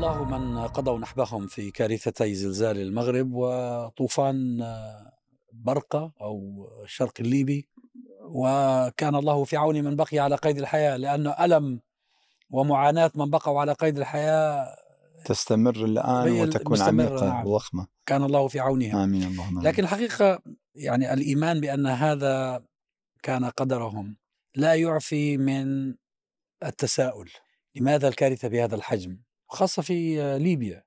الله من قضوا نحبهم في كارثتي زلزال المغرب وطوفان برقة أو الشرق الليبي. وكان الله في عون من بقي على قيد الحياة لأنه ألم ومعاناة من بقوا على قيد الحياة تستمر الآن وتكون عميقة نعم. وضخمة. كان الله في عونها. آمين اللهم لكن الحقيقة يعني الإيمان بأن هذا كان قدرهم لا يعفي من التساؤل. لماذا الكارثة بهذا الحجم؟ خاصة في ليبيا.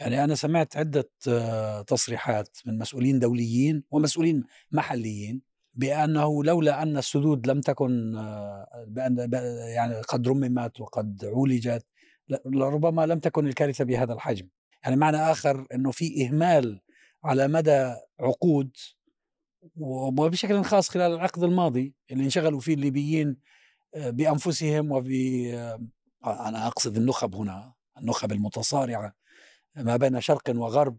يعني أنا سمعت عدة تصريحات من مسؤولين دوليين ومسؤولين محليين بأنه لولا أن السدود لم تكن بأن يعني قد رممت وقد عولجت لربما لم تكن الكارثة بهذا الحجم. يعني معنى آخر أنه في إهمال على مدى عقود وبشكل خاص خلال العقد الماضي اللي انشغلوا فيه الليبيين بأنفسهم وب أنا أقصد النخب هنا النخب المتصارعة ما بين شرق وغرب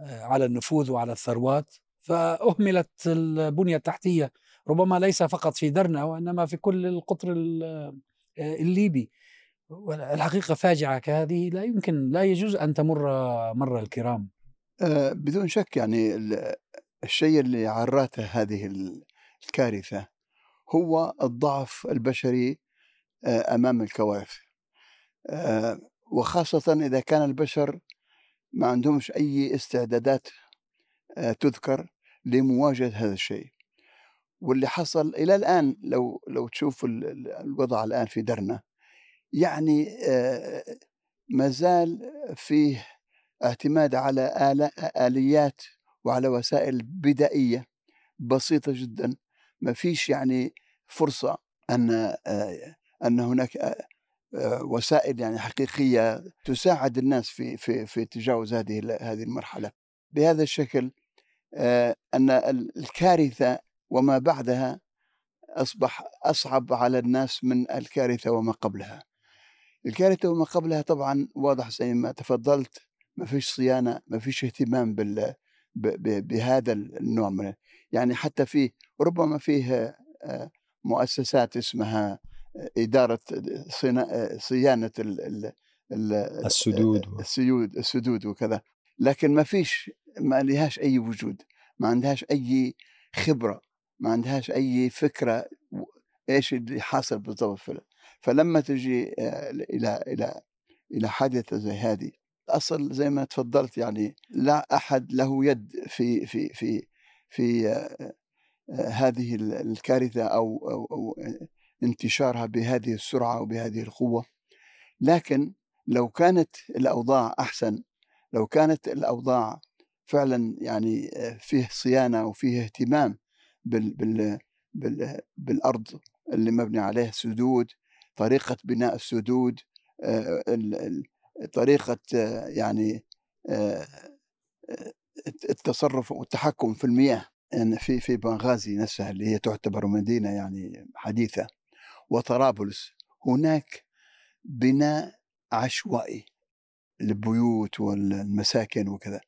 على النفوذ وعلى الثروات فأهملت البنية التحتية. ربما ليس فقط في درنا وإنما في كل القطر الليبي. الحقيقة فاجعة كهذه لا يمكن لا يجوز أن تمر مر الكرام. آه بدون شك يعني الشيء اللي عراته هذه الكارثة هو الضعف البشري آه أمام الكوارث. آه وخاصة إذا كان البشر ما عندهمش أي استعدادات آه تذكر لمواجهة هذا الشيء. واللي حصل إلى الآن لو لو تشوف الوضع الآن في درنا يعني ما زال فيه اعتماد على آليات وعلى وسائل بدائية بسيطة جدا. ما فيش يعني فرصة أن أن هناك وسائل يعني حقيقية تساعد الناس في في في تجاوز هذه هذه المرحلة. بهذا الشكل أن الكارثة وما بعدها أصبح أصعب على الناس من الكارثة وما قبلها. الكارثة وما قبلها طبعا واضح زي ما تفضلت ما فيش صيانة ما فيش اهتمام بال بهذا النوع من يعني حتى في ربما فيه مؤسسات اسمها إدارة صيانة السدود السدود السدود وكذا. لكن ما فيش ما لهاش أي وجود ما عندهاش أي خبرة ما عندهاش أي فكرة إيش اللي حاصل بالضبط فلما تجي إلى إلى إلى حادثة زي هذه أصل زي ما تفضلت يعني لا أحد له يد في في في في هذه الكارثة أو أو, أو انتشارها بهذه السرعة وبهذه القوة. لكن لو كانت الأوضاع أحسن لو كانت الأوضاع فعلا يعني فيه صيانة وفيه اهتمام بال بال بال بالأرض اللي مبني عليه سدود طريقة بناء السدود طريقة يعني التصرف والتحكم في المياه. يعني في في بنغازي نفسها اللي هي تعتبر مدينة يعني حديثة. وطرابلس. هناك بناء عشوائي للبيوت والمساكن وكذا.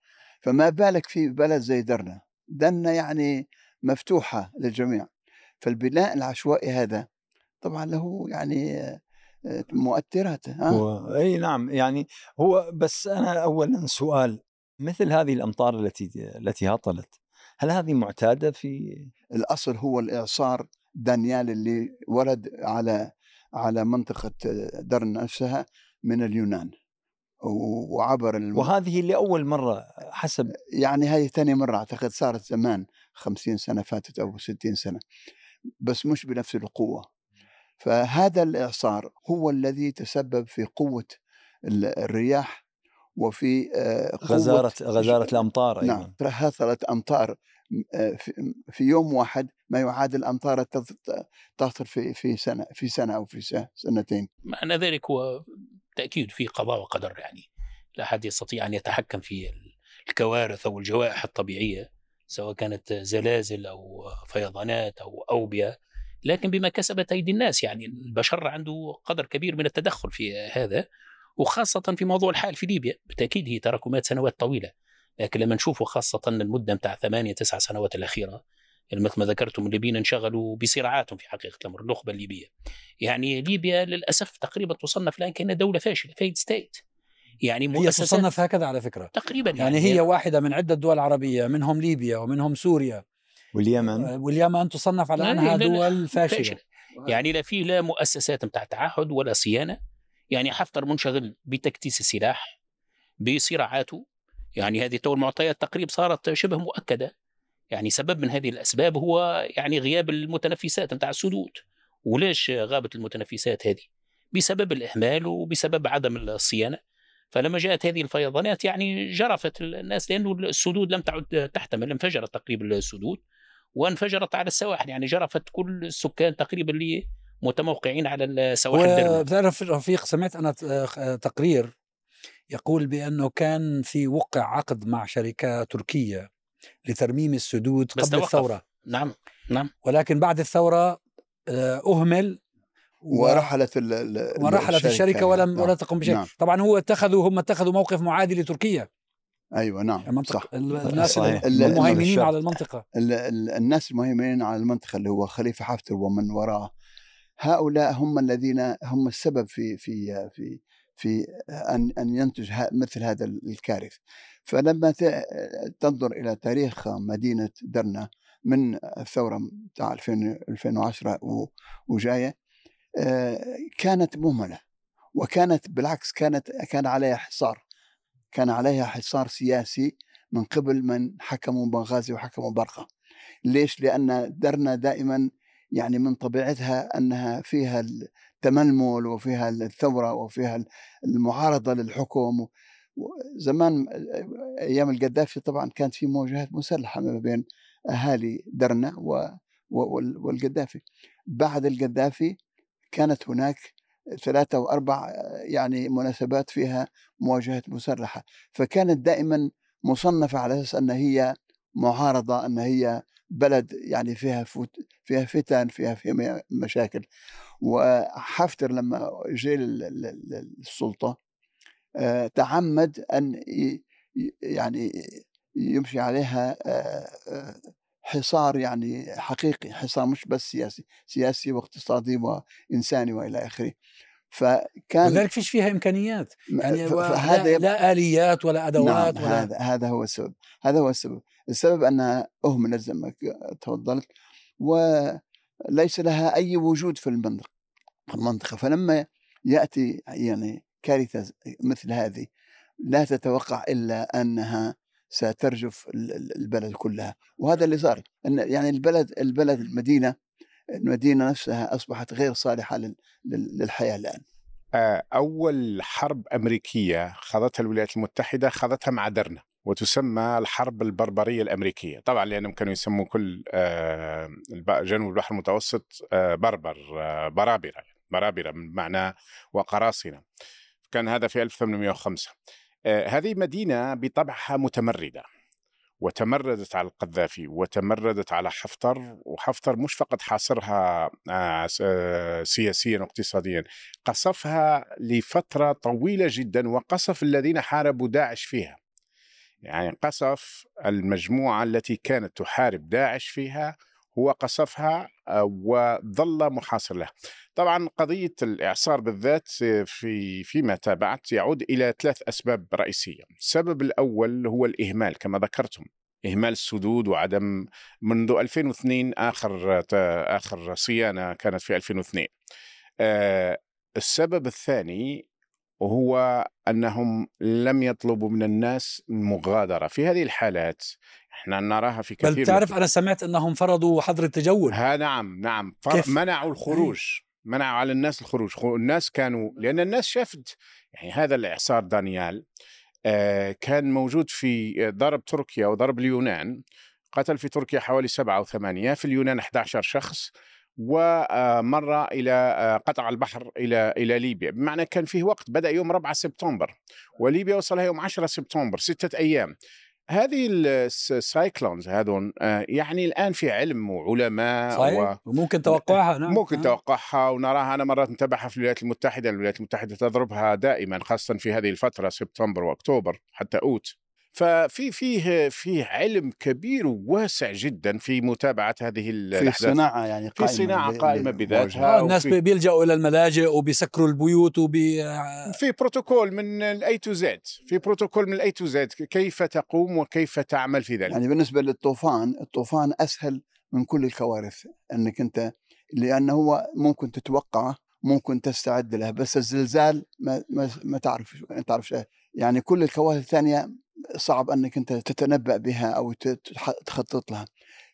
فما بالك في بلد زي درنا؟ درنا يعني مفتوحة للجميع. فالبناء العشوائي هذا طبعا له يعني مؤثرات ها؟ إي نعم. يعني هو بس أنا اولا سؤال مثل هذه الأمطار التي التي هطلت هل هذه معتادة في؟ الأصل هو الإعصار دانيال اللي ورد على على منطقة درن نفسها من اليونان وعبر الم... وهذه لاول مرة حسب يعني هذه ثاني مرة أعتقد صارت زمان خمسين سنة فاتت أو ستين سنة بس مش بنفس القوة. فهذا الإعصار هو الذي تسبب في قوة الرياح وفي غزارة غزارة الأمطار أيضا. نعم أمطار في يوم واحد ما يعادل أمطار تهطل في في سنة في سنة أو في سنتين. معنى ذلك هو تأكيد في قضاء وقدر يعني. لا أحد يستطيع أن يتحكم في الكوارث أو الجوائح الطبيعية سواء كانت زلازل أو فيضانات أو أوبئة لكن بما كسبت أيدي الناس يعني البشر عنده قدر كبير من التدخل في هذا وخاصة في موضوع الحال في ليبيا. بالتأكيد هي تراكمات سنوات طويلة. لكن لما نشوفه خاصة المدة متاع ثمانية تسع سنوات الأخيرة مثل ما ذكرتم الليبيين انشغلوا بصراعاتهم في حقيقة الأمر النخبة الليبية. يعني ليبيا للأسف تقريبا تصنف الآن كأنها دولة فاشلة فايد ستيت. يعني هي تصنف هكذا على فكرة. تقريبا يعني هي واحدة من عدة دول عربية منهم ليبيا ومنهم سوريا. واليمن. آه، واليمن تصنف على أنها دول فاشلة. فاشلة. يعني لا في لا مؤسسات بتاع تعهد ولا صيانة. يعني حفتر منشغل بتكتيس السلاح بصراعاته يعني هذه تو المعطيات تقريبا صارت شبه مؤكدة. يعني سبب من هذه الأسباب هو يعني غياب المتنفسات بتاع السدود. وليش غابت المتنفسات هذه؟ بسبب الإهمال وبسبب عدم الصيانة. فلما جاءت هذه الفيضانات يعني جرفت الناس لأنه السدود لم تعد تحتمل انفجرت تقريبا السدود وانفجرت على السواحل. يعني جرفت كل السكان تقريبا اللي متموقعين على السواحل وبتعرف رفيق سمعت أنا ت- آه، تقرير يقول بأنه كان في وقع عقد مع شركة تركية لترميم السدود قبل توقف. الثورة نعم نعم ولكن بعد الثورة آه، أهمل و- ورحلت ال- ال- ورحلت الشركة ولم نعم. ولا تقوم بشيء نعم. طبعا هو اتخذوا هم اتخذوا موقف معادي لتركيا أيوه نعم المنطقة صح ال- الناس صحيح. المهيمنين. على المنطقة ال- ال- الناس المهيمنين على المنطقة اللي هو خليفة حفتر ومن وراءه هؤلاء هم الذين هم السبب في في في في أن أن ينتج مثل هذا الكارث. فلما تنظر إلى تاريخ مدينة درنا من الثورة بتاع 2000 2010 و- وجاية آه، كانت مهملة. وكانت بالعكس كانت كان عليها حصار. كان عليها حصار سياسي من قبل من حكموا بنغازي وحكموا برقة. ليش؟ لأن درنا دائما يعني من طبيعتها أنها فيها التململ وفيها الثورة وفيها المعارضة للحكم زمان أيام القذافي طبعا كانت في مواجهات مسلحة ما بين أهالي درنا والقذافي. بعد القذافي كانت هناك ثلاثة أو أربع يعني مناسبات فيها مواجهات مسلحة. فكانت دائما مصنفة على أساس أن هي معارضة أن هي بلد يعني فيها فوت فيها فتن فيها فيها مشاكل. وحفتر لما جاء للسلطة آه، تعمد ي- يعني يمشي عليها آه، آه، حصار يعني حقيقي حصار مش بس سياسي سياسي واقتصادي وإنساني وإلى آخره. فكان لذلك فيش فيها إمكانيات. يعني لا, لا آليات ولا أدوات نعم ولا هذا هذا هو السبب. هذا هو السبب. السبب انها اهملت زي ما تفضلت وليس لها أي وجود في المنطقة المنطقة. فلما يأتي يعني كارثة مثل هذه لا تتوقع إلا أنها سترجف ال- ال- البلد كلها. وهذا اللي صار إن يعني البلد البلد المدينة المدينة نفسها أصبحت غير صالحة لل- لل- للحياة الآن. آه، أول حرب أمريكية خاضتها الولايات المتحدة خاضتها مع درنا. وتسمى الحرب البربرية الأمريكية. طبعا لأنهم كانوا يسموا كل آه، جنوب البحر المتوسط آه، بربر آه، برابرة برابرة من معنى وقراصنة. كان هذا في 1805 آه، هذه مدينة بطبعها متمردة وتمردت على القذافي وتمردت على حفتر وحفتر مش فقط حاصرها سياسيا واقتصاديا قصفها لفترة طويلة جدا وقصف الذين حاربوا داعش فيها. يعني قصف المجموعة التي كانت تحارب داعش فيها هو قصفها آه، وظل محاصر له. طبعا قضية الإعصار بالذات آه، في فيما تابعت يعود إلى ثلاث أسباب رئيسية. السبب الأول هو الإهمال كما ذكرتم إهمال السدود وعدم منذ 2002 آخر آخر صيانة كانت في 2002 آه، السبب الثاني وهو أنهم لم يطلبوا من الناس المغادره في هذه الحالات. إحنا نراها في كثير بل تعرف أنا سمعت أنهم فرضوا حظر التجول. ها نعم نعم؟ منعوا الخروج منعوا على الناس الخروج. الناس كانوا لأن الناس شافت يعني هذا الإعصار دانيال آه، كان موجود في ضرب تركيا وضرب اليونان. قتل في تركيا حوالي سبعة أو ثمانية في اليونان 11 شخص. ومر إلى آه، قطع البحر إلى إلى ليبيا. بمعنى كان فيه وقت بدأ يوم 4 سبتمبر وليبيا وصلها يوم 10 سبتمبر ستة أيام. هذه ال cyclones هذون آه، يعني الآن في علم وعلماء و... صحيح وممكن توقعها نعم. ممكن آه. توقعها ونراها أنا مرات نتابعها في الولايات المتحدة، الولايات المتحدة تضربها دائما خاصه في هذه الفترة سبتمبر وأكتوبر حتى أوت. ففي فيه فيه علم كبير وواسع جدا في متابعة هذه ال- في الأحداث. صناعة يعني في صناعة ل- قائمة ل- بذاتها. آه الناس بيلجأوا إلى الملاجئ وبيسكروا البيوت وبي في بروتوكول من ال A to Z في بروتوكول من ال A to Z كيف تقوم وكيف تعمل في ذلك؟ يعني بالنسبة للطوفان الطوفان أسهل من كل الكوارث إنك أنت لأنه هو ممكن تتوقعه ممكن تستعد له بس الزلزال ما ما, ما تعرف ما تعرف يعني كل الكوارث الثانية صعب أنك أنت تتنبأ بها أو تخطط لها.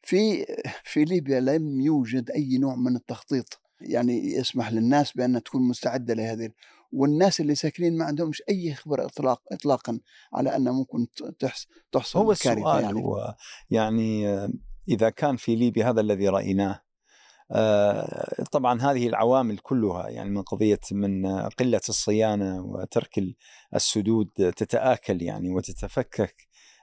في في ليبيا لم يوجد أي نوع من التخطيط. يعني يسمح للناس بأن تكون مستعدة لهذه. والناس اللي ساكنين ما عندهمش أي خبرة إطلاق اطلاقا على انه ممكن تحصل تحصل هو السؤال يعني. هو يعني آه، إذا كان في ليبيا هذا الذي رأيناه آه، طبعا هذه العوامل كلها يعني من قضية من آه، قلة الصيانة وترك ال- السدود تتآكل يعني وتتفكك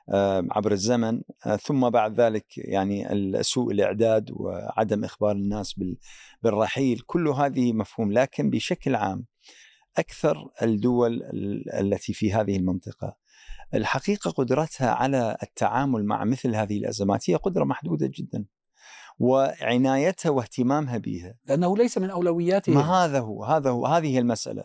آه، عبر الزمن آه، ثم بعد ذلك يعني سوء الإعداد وعدم إخبار الناس بال- بالرحيل كل هذه مفهوم لكن بشكل عام أكثر الدول ال- التي في هذه المنطقة. الحقيقة قدرتها على التعامل مع مثل هذه الأزمات هي قدرة محدودة جدا. وعنايتها واهتمامها بها لأنه ليس من أولوياتهم ما هذا هو؟ هذا هو هذه هي المسألة.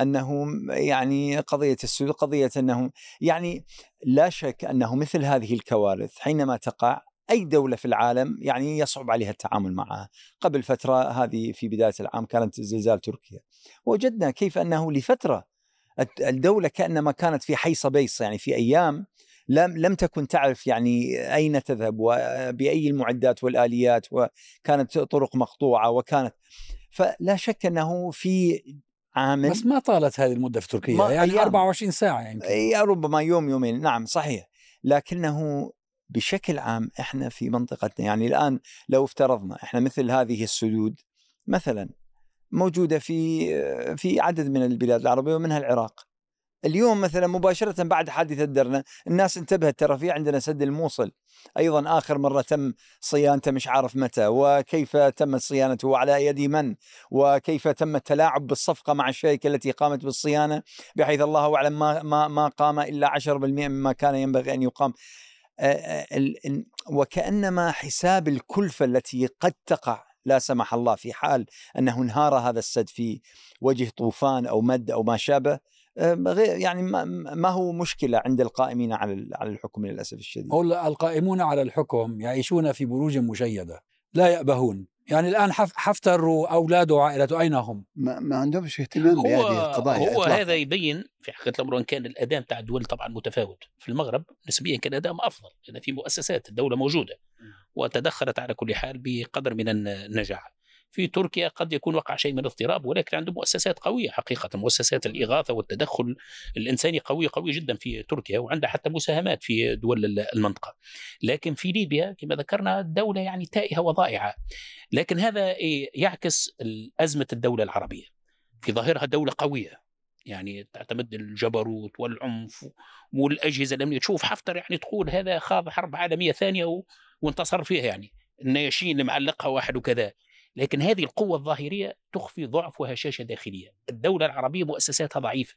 أنه يعني قضية السود قضية أنهم يعني لا شك أنه مثل هذه الكوارث حينما تقع أي دولة في العالم يعني يصعب عليها التعامل معها. قبل فترة هذه في بداية العام كانت زلزال تركيا. وجدنا كيف أنه لفترة الت- الدولة كأنما كانت في حيص بيص يعني في أيام لم لم تكن تعرف يعني أين تذهب وبأي المعدات والآليات وكانت طرق مقطوعة وكانت. فلا شك أنه في عامل بس ما طالت هذه المدة في تركيا يعني أيام. 24 ساعة يمكن. أي ربما يوم يومين نعم صحيح. لكنه بشكل عام إحنا في منطقتنا يعني الآن لو افترضنا إحنا مثل هذه السدود مثلا موجودة في في عدد من البلاد العربية ومنها العراق. اليوم مثلا مباشرة بعد حادثة درنا الناس انتبهت ترى في عندنا سد الموصل. أيضا آخر مرة تم صيانته مش عارف متى وكيف تمت صيانته وعلى يد من؟ وكيف تم التلاعب بالصفقة مع الشركة التي قامت بالصيانة؟ بحيث الله أعلم ما ما ما قام إلا 10% مما كان ينبغي أن يقام. وكأنما حساب الكلفة التي قد تقع لا سمح الله في حال أنه انهار هذا السد في وجه طوفان أو مد أو ما شابه يعني ما, ما هو مشكلة عند القائمين على على الحكم للأسف الشديد. هو القائمون على الحكم يعيشون في بروج مشيدة لا يأبهون. يعني الآن حف- حفتر وأولاده وعائلته أين هم؟ ما, ما عندهمش اهتمام هو بهذه القضايا هو إطلاقاً. هذا يبين في حقيقة الأمر إن كان الأداء بتاع الدول طبعا متفاوت. في المغرب نسبيا كان ادائهم أفضل لأن في مؤسسات الدولة موجودة وتدخلت على كل حال بقدر من النجاح. في تركيا قد يكون وقع شيء من الاضطراب ولكن عنده مؤسسات قوية. حقيقة مؤسسات الإغاثة والتدخل الإنساني قويه قويه جدا في تركيا وعندها حتى مساهمات في دول المنطقة. لكن في ليبيا كما ذكرنا الدولة يعني تائهة وضائعة. لكن هذا إيه يعكس ازمه الدولة العربية. في ظاهرها دولة قوية. يعني تعتمد الجبروت والعنف والأجهزة الأمنية. تشوف حفتر يعني تقول هذا خاض حرب عالمية ثانية. وانتصر فيها يعني. النياشين اللي معلقها واحد وكذا. لكن هذه القوة الظاهرية تخفي ضعف وهشاشة داخلية. الدولة العربية مؤسساتها ضعيفة.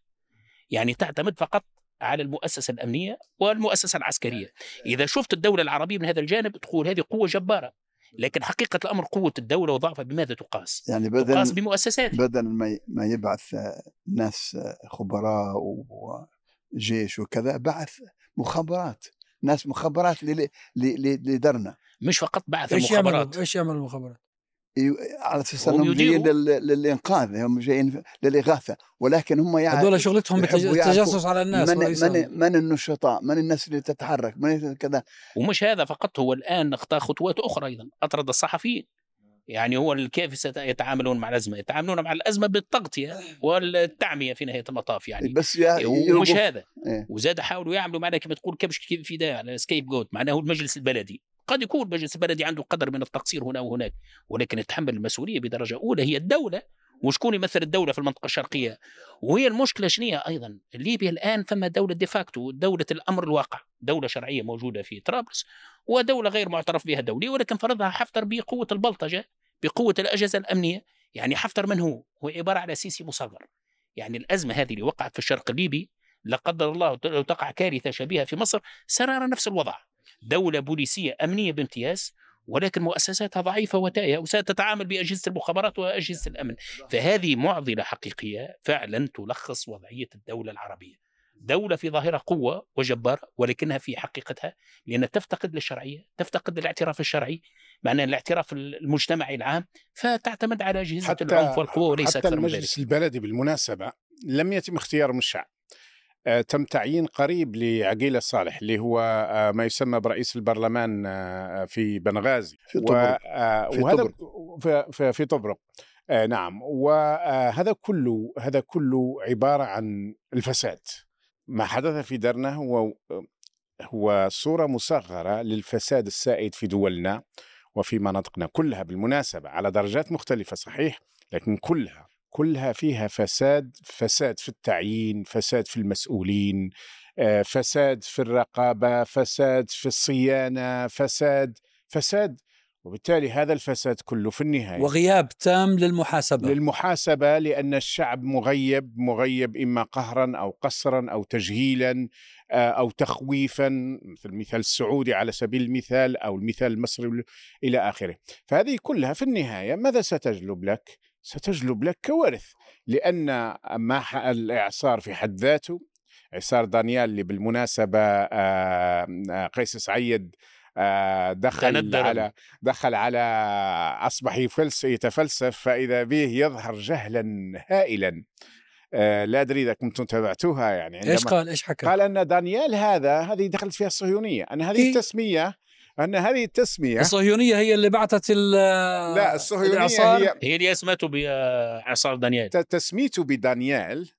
يعني تعتمد فقط على المؤسسة الأمنية والمؤسسة العسكرية. إذا شفت الدولة العربية من هذا الجانب تقول هذه قوة جبارة. لكن حقيقة الأمر قوة الدولة وضعفها بماذا تقاس؟ يعني تقاس بدل بمؤسسات بدل ما يبعث آه، ناس آه، خبراء وجيش وكذا بعث مخابرات. ناس مخابرات ل- ل- ل- لدرنا. مش فقط بعث إيش يعملوا المخابرات. إيش يعمل المخابرات؟ على أساس هم أنهم جايين للإنقاذ هم جايين للإغاثة. ولكن هم يعني هذول شغلتهم يحبوا بالتج- يعرفوا التجسس على الناس من من من النشطاء من الناس اللي تتحرك من كذا. ومش هذا فقط هو الآن اخطا خطوات أخرى أيضا أطرد الصحفيين. يعني هو كيف سيتعاملون مع الأزمة؟ يتعاملون مع الأزمة بالتغطيه والتعمية في نهاية المطاف يعني. بس يا- ومش هذا. إيه. وزاد حاولوا يعملوا معنا كما تقول كبش في ده على سكيب جوت معناه المجلس البلدي. قد يكون المجلس البلدي عنده قدر من التقصير هنا وهناك ولكن يتحمل المسؤولية بدرجة أولى. هي الدولة وشكون يمثل الدولة في المنطقة الشرقية؟ وهي المشكلة شنو هي أيضا؟ ليبيا الآن ثمة دولة de facto دولة الأمر الواقع دولة شرعية موجودة في طرابلس ودولة غير معترف بها دوليا ولكن فرضها حفتر بقوة البلطجة بقوة الأجهزة الأمنية. يعني حفتر من هو؟ هو عبارة على سيسي مصغر. يعني الأزمة هذه اللي وقعت في الشرق الليبي لا قدر الله لو تقع كارثة شبيهة في مصر سنرى نفس الوضع. دولة بوليسية أمنية بامتياز ولكن مؤسساتها ضعيفة وتائهة وستتعامل بأجهزة المخابرات وأجهزة الأمن. فهذه معضلة حقيقية فعلا تلخص وضعية الدولة العربية. دولة في ظاهرة قوة وجبارة ولكنها في حقيقتها لأنها تفتقد للشرعية تفتقد للاعتراف الشرعي معناه الاعتراف المجتمعي العام فتعتمد على أجهزة العنف والقوة وليس حتى أكثر من ذلك. المجلس البلدي بالمناسبة لم يتم اختياره من الشعب تم تعيين قريب لعقيلة صالح اللي هو آه، ما يسمى برئيس البرلمان آه، في بنغازي. في طبرق. آه، في وهذا طبرق. في, طبرق. آه، نعم. وهذا كله هذا كله عبارة عن الفساد. ما حدث في درنا هو هو صورة مصغرة للفساد السائد في دولنا وفي مناطقنا كلها بالمناسبة على درجات مختلفة صحيح لكن كلها. كلها فيها فساد فساد في التعيين فساد في المسؤولين آه، فساد في الرقابة فساد في الصيانة فساد فساد وبالتالي هذا الفساد كله في النهاية. وغياب تام للمحاسبة. للمحاسبة لأن الشعب مغيب مغيب إما قهرا أو قسرا أو تجهيلا آه، أو تخويفا مثل المثال السعودي على سبيل المثال أو المثال المصري إلى آخره. فهذه كلها في النهاية ماذا ستجلب لك؟ ستجلب لك كوارث لأن ما الإعصار في حد ذاته إعصار دانيال اللي بالمناسبة آه، قيس سعيد آه، دخل. على دخل على أصبح يتفلسف فإذا به يظهر جهلا هائلا آه، لا أدري إذا كنتم تابعتوها يعني إيش قال إيش حكى قال أن دانيال هذا هذه دخلت فيها الصهيونية أن هذه إيه؟ التسمية أن هذه التسمية الصهيونية هي اللي بعثت ال- لا الصهيونية الإعصار. هي هي اللي أسمته باعصار دانيال. ت- تسميته بدانيال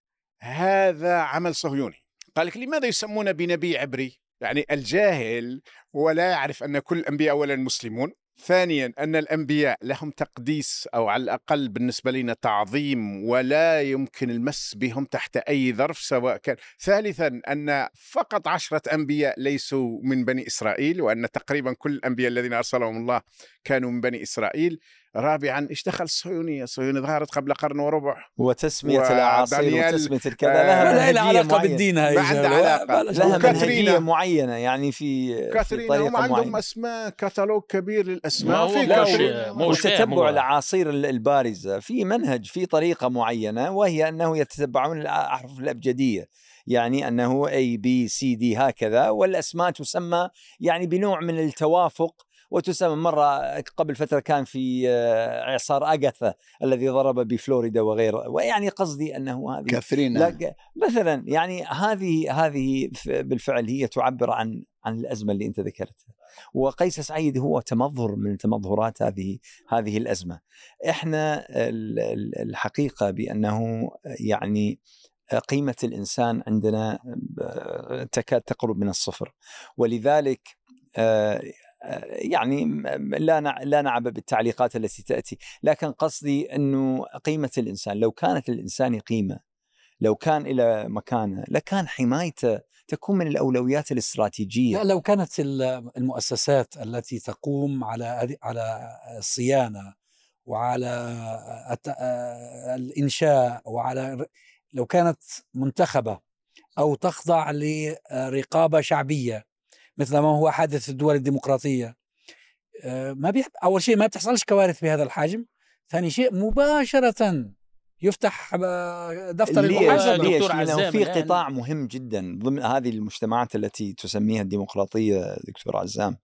هذا عمل صهيوني. قال لك لماذا يسمون بنبي عبري؟ يعني الجاهل هو لا يعرف أن كل الأنبياء أولا مسلمون ثانيا أن الأنبياء لهم تقديس أو على الأقل بالنسبة لنا تعظيم ولا يمكن المس بهم تحت أي ظرف سواء كان. ثالثا أن فقط عشرة أنبياء ليسوا من بني إسرائيل وأن تقريبا كل الأنبياء الذين أرسلهم الله كانوا من بني إسرائيل. رابعا إيش دخل الصهيونية الصهيونية ظهرت قبل قرن وربع. وتسمية الأعاصير ودانيال، وتسمية الكذا آه، لها ما لها منهجية علاقة معينة. بالدين هاي ما عندها. بلاش لها. منهجية معينة يعني في في كاترينا هم طريقه عندهم معينة. أسماء كتالوج كبير ما للاسماء في فاهم وتتبع هو. الأعاصير ال- البارزة. في منهج في طريقة معينة وهي أنه يتتبعون الأحرف الأبجدية. يعني أنه A B C D هكذا. والأسماء تسمى يعني بنوع من التوافق وتسمى مرة قبل فترة كان في آه، إعصار أغاثا الذي ضرب بفلوريدا وغيره ويعني قصدي أنه هذه كاثرين لا مثلا يعني هذه هذه بالفعل هي تعبر عن عن الأزمة اللي أنت ذكرتها. وقيس سعيد هو تمظهر من تمظهرات هذه هذه الأزمة. إحنا ال- ال- الحقيقة بأنه يعني قيمة الإنسان عندنا ب- تكاد تقرب من الصفر. ولذلك آه، آه، يعني لا لا نعبأ بالتعليقات التي تأتي. لكن قصدي إنه قيمة الإنسان لو كانت الإنسان قيمة لو كان إلى مكانه لكان حمايته تكون من الأولويات الاستراتيجية. لا لو كانت ال- المؤسسات التي تقوم على على الصيانه وعلى الإنشاء وعلى لو كانت منتخبة أو تخضع لرقابة شعبية مثل ما هو حادث في الدول الديمقراطية آه، ما بيح... أول شيء ما بتحصلش كوارث بهذا الحجم ثاني شيء مباشرة يفتح آه، دفتر؟ المحاسبة دكتور ليش؟ لأنه في قطاع مهم جدا ضمن هذه المجتمعات التي تسميها الديمقراطية دكتور عزام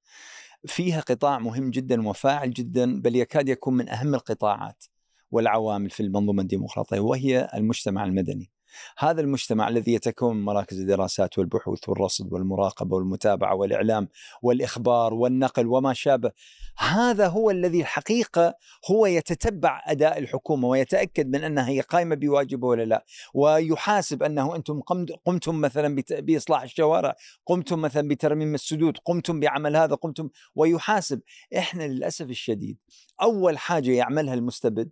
فيها قطاع مهم جدا وفاعل جدا بل يكاد يكون من أهم القطاعات والعوامل في المنظومة الديمقراطية وهي المجتمع المدني. هذا المجتمع الذي يتكون مراكز الدراسات والبحوث والرصد والمراقبة والمتابعة والإعلام والإخبار والنقل وما شابه هذا هو الذي الحقيقة هو يتتبع أداء الحكومة ويتأكد من أنها هي قائمة بواجبه ولا لا. ويحاسب أنه أنتم قمت- قمتم مثلا بإصلاح الشوارع قمتم مثلا بترميم السدود قمتم بعمل هذا قمتم ويحاسب. إحنا للأسف الشديد أول حاجة يعملها المستبد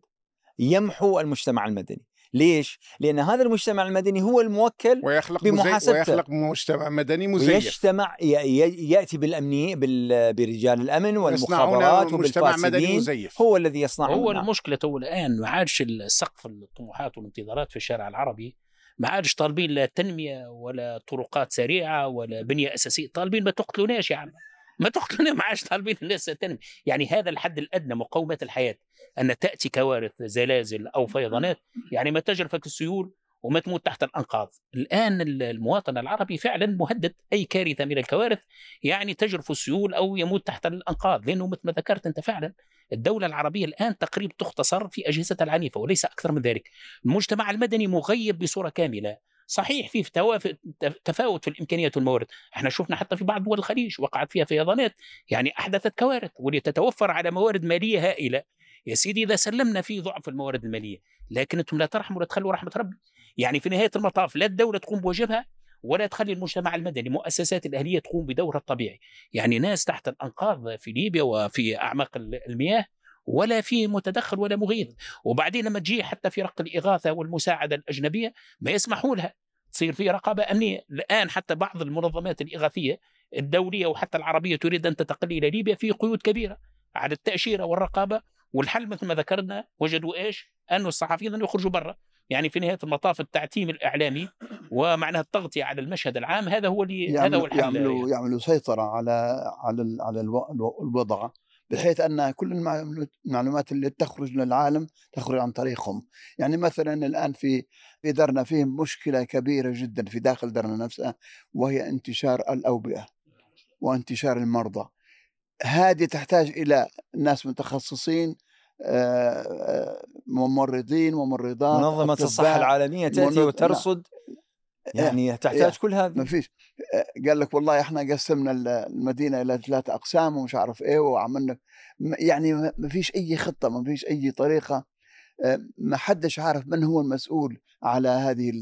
يمحو المجتمع المدني. ليش؟ لأن هذا المجتمع المدني هو الموكل ويخلق. بمحاسبته. ويخلق مجتمع مدني مزيف ويجتمع يأتي بالأمنية بال- برجال الأمن والمخابرات وبالفاسدين مزيف هو الذي يصنع هو. المشكلة تو الآن ما عادش السقف الطموحات والانتظارات في الشارع العربي ما عادش طالبين لا تنمية ولا طرقات سريعة ولا بنية أساسية طالبين ما تقتلوناش يا عم ما تقتلونا ما عادش طالبين الناس تنمي يعني هذا الحد الأدنى مقاومه الحياة أن تأتي كوارث زلازل أو فيضانات يعني ما تجرفك السيول وما تموت تحت الأنقاض. الآن المواطن العربي فعلا مهدد أي كارثة من الكوارث يعني تجرف السيول أو يموت تحت الأنقاض. لأنه مثل ما ذكرت أنت فعلا الدولة العربية الآن تقريبا تختصر في أجهزة العنيفة وليس أكثر من ذلك. المجتمع المدني مغيب بصورة كاملة. صحيح في تفاوت في الإمكانيات والموارد. إحنا شفنا حتى في بعض دول الخليج وقعت فيها فيضانات يعني أحدثت كوارث ولتتوفر على موارد مالية هائلة. يا سيدي إذا سلمنا في ضعف الموارد المالية لكن أنتم لا ترحموا ولا تخلوا رحمة ربي. يعني في نهاية المطاف لا الدولة تقوم بواجبها ولا تخلي المجتمع المدني مؤسسات الأهلية تقوم بدورها الطبيعي. يعني ناس تحت الأنقاض في ليبيا وفي أعماق المياه ولا في متدخل ولا مغيث وبعدين لما تجي حتى في رق الإغاثة والمساعدة الأجنبية ما يسمحوا لها تصير في رقابة أمنية. الآن حتى بعض المنظمات الإغاثية الدولية وحتى العربية تريد أن تنتقل إلى ليبيا في قيود كبيرة على التأشيرة والرقابة. والحل مثل ما ذكرنا وجدوا إيش؟ أن الصحفيين يخرجوا برا. يعني في نهاية المطاف التعتيم الإعلامي ومعناها التغطية على المشهد العام هذا هو اللي هذا هو الحل. يعملوا يعني. يعملوا سيطرة على على على الوضع. بحيث أن كل المعلومات اللي تخرج للعالم تخرج عن طريقهم. يعني مثلا الآن في في درنا فيه مشكلة كبيرة جدا في داخل درنا نفسها وهي انتشار الأوبئة وانتشار المرضى. هذه تحتاج إلى ناس متخصصين آه، آه، ممرضين وممرضات منظمة الصحة العالمية تأتي وترصد يعني تحتاج كل هذه. ما فيش. قال لك والله إحنا قسمنا المدينة إلى ثلاث أقسام ومش عارف إيه وعملنا يعني ما فيش أي خطة ما فيش أي طريقة. ما حدش عارف من هو المسؤول على هذه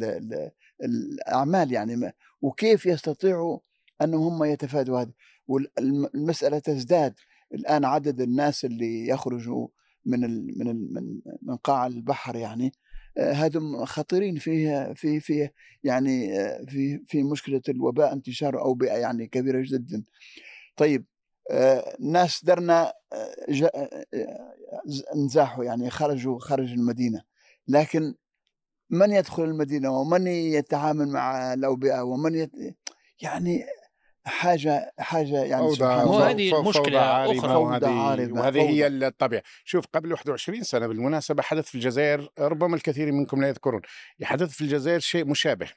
الأعمال يعني وكيف يستطيعوا أنهم هم يتفادوا هذه. والمسألة تزداد. الآن عدد الناس اللي يخرجوا من من من من قاع البحر يعني هذم خطيرين فيه في في يعني في في مشكلة الوباء انتشار اوبئه يعني كبيرة جدا. طيب ناس درنا نزاحوا يعني خرجوا خارج المدينة لكن من يدخل المدينة ومن يتعامل مع الاوبئه ومن يت... يعني حاجة حاجة يعني سبحان الله. هذه مشكلة أخرى. وهذه, عاربة وهذه هي الطبيعة. شوف قبل 21 سنة بالمناسبة حدث في الجزائر ربما الكثير منكم لا يذكرون حدث في الجزائر شيء مشابه.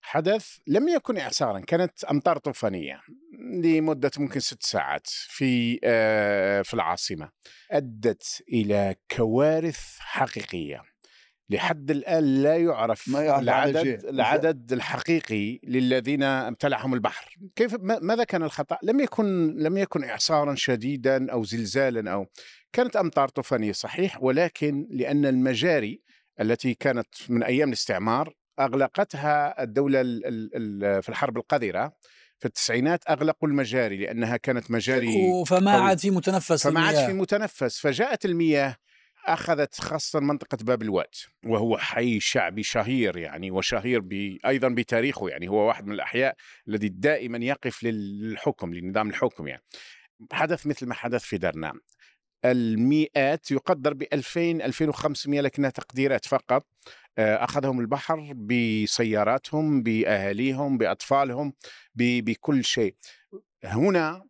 حدث لم يكن إعصارا كانت أمطار طوفانية لمدة ممكن ست ساعات في آه، في العاصمة أدت إلى كوارث حقيقية. لحد الآن لا يعرف ما يعرف العدد العدد الحقيقي للذين ابتلعهم البحر. كيف ماذا كان الخطأ؟ لم يكن لم يكن إعصارا شديدا أو زلزالا أو كانت أمطار طوفانية صحيح ولكن لأن المجاري التي كانت من أيام الاستعمار أغلقتها الدولة في الحرب القذرة في التسعينات أغلقوا المجاري لأنها كانت مجاري فما عاد في متنفس فما عاد في متنفس فجاءت المياه أخذت خاصه منطقة باب الواد وهو حي شعبي شهير يعني وشهير ب... أيضا بتاريخه يعني هو واحد من الأحياء الذي دائما يقف للحكم لنظام الحكم يعني. حدث مثل ما حدث في درنا المئات يقدر ب 2000 2500 لكنها تقديرات فقط. آه، أخذهم البحر بسياراتهم بأهاليهم بأطفالهم بكل شيء. هنا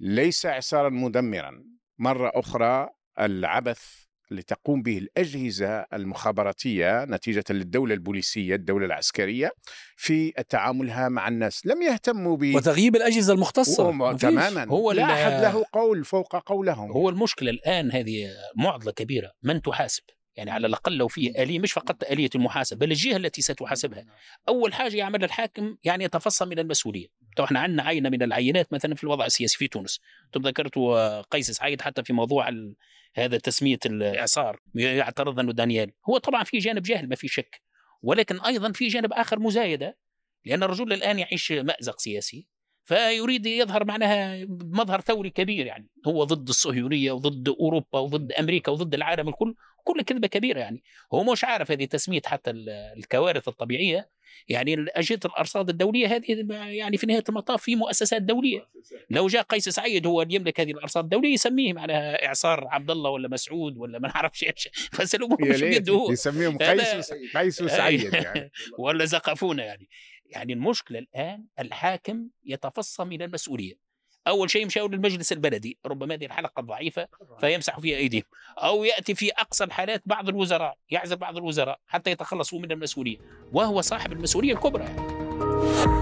ليس اعصارا مدمرا. مرة أخرى العبث اللي تقوم به الأجهزة المخابراتية نتيجة للدولة البوليسية الدولة العسكرية في تعاملها مع الناس. لم يهتموا ب وتغييب الأجهزة المختصة. تماما. هو لا أحد له قول فوق قولهم. هو المشكلة الآن هذه معضلة كبيرة. من تحاسب؟ يعني على الأقل لو في آلية مش فقط آلية المحاسبة بل الجهه التي ستحاسبها. أول حاجة يعمل الحاكم يعني يتفصل من المسؤولية. تو إحنا عندنا عينة من العينات مثلا في الوضع السياسي في تونس. أنتم ذكرتوا قيس سعيد حتى في موضوع هذا تسمية الإعصار. يعترض أنه دانيال هو طبعا في جانب جهل ما في شك. ولكن أيضا في جانب آخر مزايدة لأن الرجل الآن يعيش مأزق سياسي فيريد يظهر معناها مظهر ثوري كبير يعني. هو ضد الصهيونية وضد أوروبا وضد أمريكا وضد العالم الكل. كل كذبة كبيرة يعني. هو مش عارف هذه تسمية حتى ال- الكوارث الطبيعية. يعني أجهزة الأرصاد الدولية هذه يعني في نهاية المطاف في مؤسسات دولية. لو جاء قيس سعيد هو اللي يملك هذه الأرصاد الدولية يسميه معناها إعصار عبد الله ولا مسعود ولا ما نعرفش إيش. بس الأمور مش بيده هو. يسميهم قيس قيس وسعيد يعني. ولا زقفونا يعني. يعني المشكلة الآن الحاكم يتفصم من المسؤولية. أول شيء مشاور للمجلس البلدي ربما هذه الحلقة ضعيفة فيمسح فيها ايديهم أو يأتي في أقصى الحالات بعض الوزراء يعزل بعض الوزراء حتى يتخلصوا من المسؤولية وهو صاحب المسؤولية الكبرى يعني.